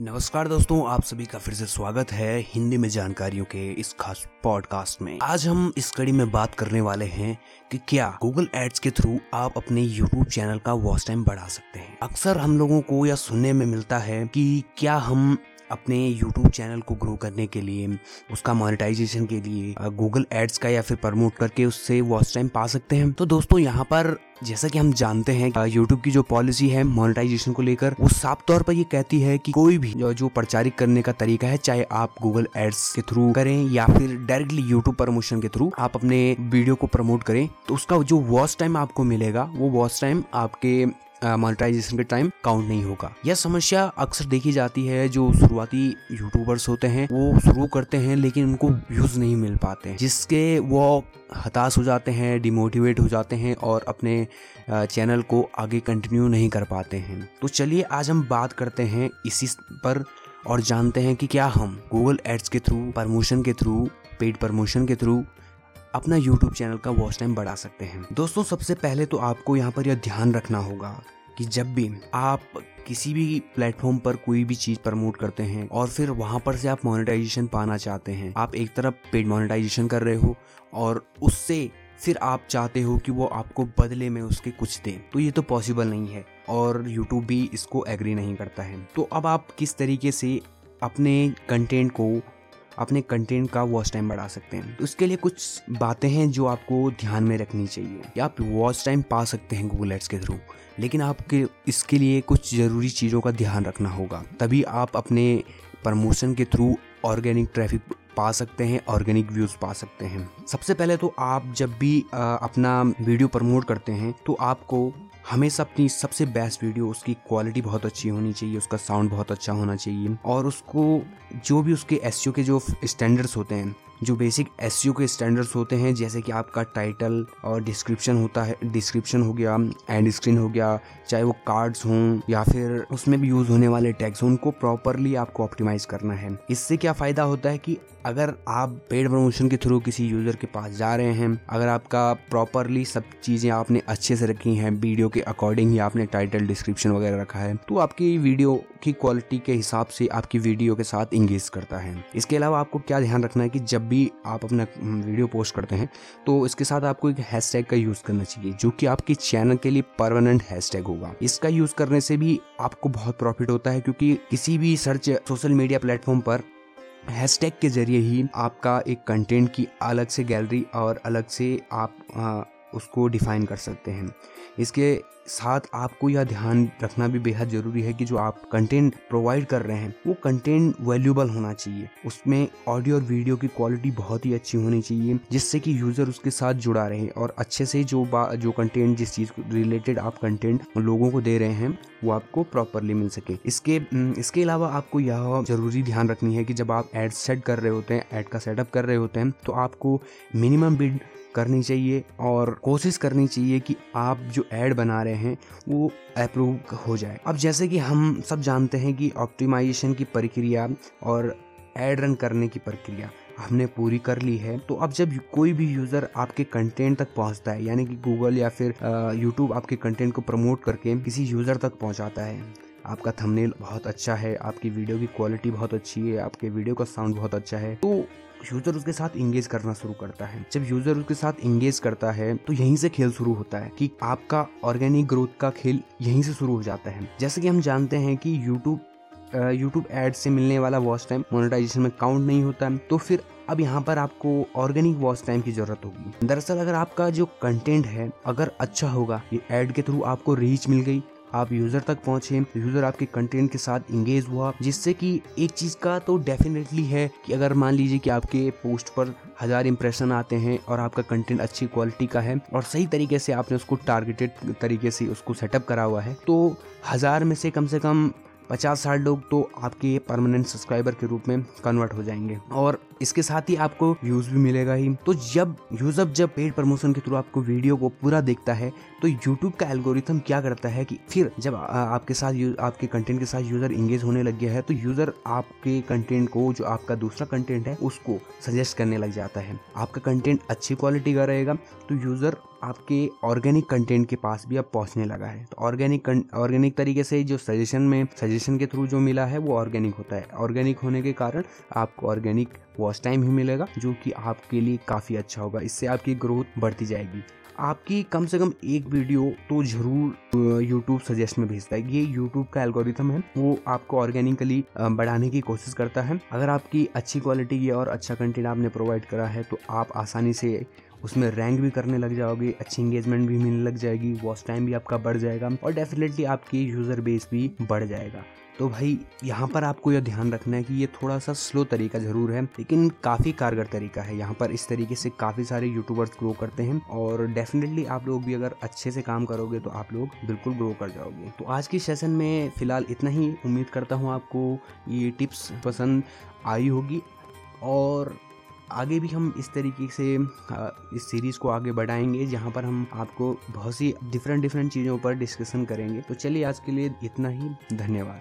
नमस्कार दोस्तों, आप सभी का फिर से स्वागत है हिंदी में जानकारियों के इस खास पॉडकास्ट में। आज हम इस कड़ी में बात करने वाले हैं कि क्या गूगल एड्स के थ्रू आप अपने यूट्यूब चैनल का वॉच टाइम बढ़ा सकते हैं। अक्सर हम लोगों को यह सुनने में मिलता है कि क्या हम अपने YouTube चैनल को ग्रो करने के लिए, उसका मोनेटाइजेशन के लिए गूगल एड्स का या फिर प्रमोट करके उससे वॉच टाइम पा सकते हैं। तो दोस्तों, यहाँ पर जैसा कि हम जानते हैं यूट्यूब की जो पॉलिसी है मोनेटाइजेशन को लेकर, वो साफ़ तौर पर ये कहती है कि कोई भी, जो प्रचारित करने का तरीका है, चाहे आप गूगल एड्स के थ्रू करें या फिर डायरेक्टली यूट्यूब प्रमोशन के थ्रू आप अपने वीडियो को प्रमोट करें तो उसका जो वॉच टाइम आपको मिलेगा, वो वॉच टाइम आपके मोनेटाइजेशन के टाइम काउंट नहीं होगा। यह समस्या अक्सर देखी जाती है जो शुरुआती यूट्यूबर्स होते हैं, वो शुरू करते हैं लेकिन उनको व्यूज़ नहीं मिल पाते जिसके वो हताश हो जाते हैं डिमोटिवेट हो जाते हैं और अपने चैनल को आगे कंटिन्यू नहीं कर पाते हैं। तो चलिए आज हम बात करते हैं इसी पर और जानते हैं कि क्या हम गूगल एड्स के थ्रू प्रमोशन के थ्रू पेड प्रमोशन के थ्रू अपना यूट्यूब चैनल का वॉच टाइम बढ़ा सकते हैं। दोस्तों, सबसे पहले तो आपको यहाँ पर यह ध्यान रखना होगा कि जब भी आप किसी भी प्लेटफॉर्म पर कोई भी चीज़ प्रमोट करते हैं और फिर वहाँ पर से आप मोनेटाइजेशन पाना चाहते हैं, आप एक तरफ़ पेड मोनेटाइजेशन कर रहे हो और उससे फिर आप चाहते हो कि वो आपको बदले में उसके कुछ दे तो ये तो पॉसिबल नहीं है और यूट्यूब भी इसको एग्री नहीं करता है। तो अब आप किस तरीके से अपने कंटेंट को अपने कंटेंट का वॉच टाइम बढ़ा सकते हैं। उसके लिए कुछ बातें हैं जो आपको ध्यान में रखनी चाहिए। या आप वॉच टाइम पा सकते हैं गूगल एड्स के थ्रू लेकिन आपके इसके लिए कुछ ज़रूरी चीज़ों का ध्यान रखना होगा। तभी आप अपने प्रमोशन के थ्रू ऑर्गेनिक ट्रैफ़िक पा सकते हैं ऑर्गेनिक व्यूज़ पा सकते हैं। सबसे पहले तो आप जब भी आ, अपना वीडियो प्रमोट करते हैं तो आपको हमेशा अपनी सबसे बेस्ट वीडियो उसकी क्वालिटी बहुत अच्छी होनी चाहिए, उसका साउंड बहुत अच्छा होना चाहिए और उसको जो भी उसके एस के जो स्टैंडर्ड्स होते हैं जो बेसिक एस के स्टैंडर्ड्स होते हैं, जैसे कि आपका टाइटल और डिस्क्रिप्शन होता है डिस्क्रिप्शन हो गया एंड स्क्रीन हो गया, चाहे वो कार्ड्स हों या फिर उसमें भी यूज़ होने वाले टैग्स हों, उनको प्रॉपरली आपको ऑप्टिमाइज करना है। इससे क्या फ़ायदा होता है कि अगर आप पेड प्रमोशन के थ्रू किसी यूज़र के पास जा रहे हैं, अगर आपका प्रॉपरली सब चीज़ें आपने अच्छे से रखी हैं वीडियो के अकॉर्डिंग ही आपने टाइटल डिस्क्रिप्शन वगैरह रखा है तो आपकी वीडियो की क्वालिटी के हिसाब से आपकी वीडियो के साथ इंगेज करता है। इसके अलावा आपको क्या ध्यान रखना है कि जब भी आप अपना वीडियो पोस्ट करते हैं तो इसके साथ आपको एक हैशटैग का यूज़ करना चाहिए जो कि आपके चैनल के लिए परमानेंट हैशटैग होगा। इसका यूज़ करने से भी आपको बहुत प्रॉफिट होता है क्योंकि किसी भी सर्च सोशल मीडिया प्लेटफॉर्म पर हैशटैग के ज़रिए ही आपका एक कंटेंट की अलग से गैलरी और अलग से आप आ, उसको डिफाइन कर सकते हैं। इसके साथ आपको यह ध्यान रखना भी बेहद ज़रूरी है कि जो आप कंटेंट प्रोवाइड कर रहे हैं, वो कंटेंट वैल्यूबल होना चाहिए। उसमें ऑडियो और वीडियो की क्वालिटी बहुत ही अच्छी होनी चाहिए, जिससे कि यूज़र उसके साथ जुड़ा रहे और अच्छे से जो जो कंटेंट जिस चीज़ रिलेटेड आप कंटेंट लोगों को दे रहे हैं, वो आपको प्रॉपरली मिल सके। इसके इसके अलावा आपको यह ज़रूरी ध्यान रखनी है कि जब आप एड सेट कर रहे होते हैं एड का सेटअप कर रहे होते हैं तो आपको मिनिमम बिड करनी चाहिए और कोशिश करनी चाहिए कि आप जो ऐड बना रहे हैं, वो अप्रूव हो जाए। अब जैसे कि हम सब जानते हैं कि ऑप्टिमाइजेशन की प्रक्रिया और एड रन करने की प्रक्रिया हमने पूरी कर ली है तो अब जब कोई भी यूज़र आपके कंटेंट तक पहुँचता है, यानी कि गूगल या फिर यूट्यूब आपके कंटेंट को प्रमोट करके किसी यूज़र तक पहुंचाता है, आपका थंबनेल बहुत अच्छा है, आपकी वीडियो की क्वालिटी बहुत अच्छी है, आपके वीडियो का साउंड बहुत अच्छा है तो यूज़र उसके साथ इंगेज करना शुरू करता है। जब यूज़र उसके साथ इंगेज करता है तो यहीं से खेल शुरू होता है कि आपका ऑर्गेनिक ग्रोथ का खेल यहीं से शुरू हो जाता है। जैसे कि हम जानते हैं कि यूट्यूब यूट्यूब एड से मिलने वाला वॉच टाइम मोनेटाइजेशन में काउंट नहीं होता है तो फिर अब यहाँ पर आपको ऑर्गेनिक वॉच टाइम की ज़रूरत होगी। दरअसल अगर आपका जो कंटेंट है, अगर अच्छा होगा, ये एड के थ्रू आपको रीच मिल गई आप यूज़र तक पहुँचे यूज़र आपके कंटेंट के साथ इंगेज हुआ, जिससे कि एक चीज़ का तो डेफिनेटली है कि अगर मान लीजिए कि आपके पोस्ट पर हज़ार इंप्रेशन आते हैं और आपका कंटेंट अच्छी क्वालिटी का है और सही तरीके से आपने उसको टारगेटेड तरीके से उसको सेटअप करा हुआ है तो हज़ार में से कम से कम पचास साठ लोग तो आपके परमानेंट सब्सक्राइबर के रूप में कन्वर्ट हो जाएँगे। और इसके साथ ही आपको व्यूज़ भी मिलेगा ही। तो जब यूज़र जब पेड प्रमोशन के थ्रू आपको वीडियो को पूरा देखता है तो यूट्यूब का एल्गोरिथम क्या करता है कि फिर जब आपके साथ आपके कंटेंट के साथ यूज़र इंगेज होने लग गया है तो यूज़र आपके कंटेंट को, जो आपका दूसरा कंटेंट है, उसको सजेस्ट करने लग जाता है। आपका कंटेंट अच्छी क्वालिटी का रहेगा तो यूज़र आपके ऑर्गेनिक कंटेंट के पास भी अब पहुँचने लगा है। तो ऑर्गेनिक ऑर्गेनिक तरीके से जो सजेशन में सजेशन के थ्रू जो मिला है, वो ऑर्गेनिक होता है। ऑर्गेनिक होने के कारण आपको ऑर्गेनिक वॉच टाइम ही मिलेगा, जो कि आपके लिए काफ़ी अच्छा होगा। इससे आपकी ग्रोथ बढ़ती जाएगी। आपकी कम से कम एक वीडियो तो ज़रूर यूट्यूब सजेस्ट में भेजता है ये यूट्यूब का एल्गोरिथम है, वो आपको ऑर्गेनिकली बढ़ाने की कोशिश करता है। अगर आपकी अच्छी क्वालिटी की और अच्छा कंटेंट आपने प्रोवाइड करा है तो आप आसानी से उसमें रैंक भी करने लग जाओगे, अच्छी इंगेजमेंट भी मिलने लग जाएगी वॉच टाइम भी आपका बढ़ जाएगा और डेफिनेटली आपकी यूज़र बेस भी बढ़ जाएगा। तो भाई, यहाँ पर आपको यह ध्यान रखना है कि ये थोड़ा सा स्लो तरीका ज़रूर है, लेकिन काफ़ी कारगर तरीका है। यहाँ पर इस तरीके से काफ़ी सारे यूट्यूबर्स ग्रो करते हैं और डेफिनेटली आप लोग भी अगर अच्छे से काम करोगे तो आप लोग बिल्कुल ग्रो कर जाओगे। तो आज के सेशन में फ़िलहाल इतना ही। उम्मीद करता हूँ आपको ये टिप्स पसंद आई होगी और आगे भी हम इस तरीके से इस सीरीज़ को आगे बढ़ाएँगे, जहाँ पर हम आपको बहुत सी डिफरेंट डिफरेंट चीज़ों पर डिस्कशन करेंगे। तो चलिए आज के लिए इतना ही। धन्यवाद।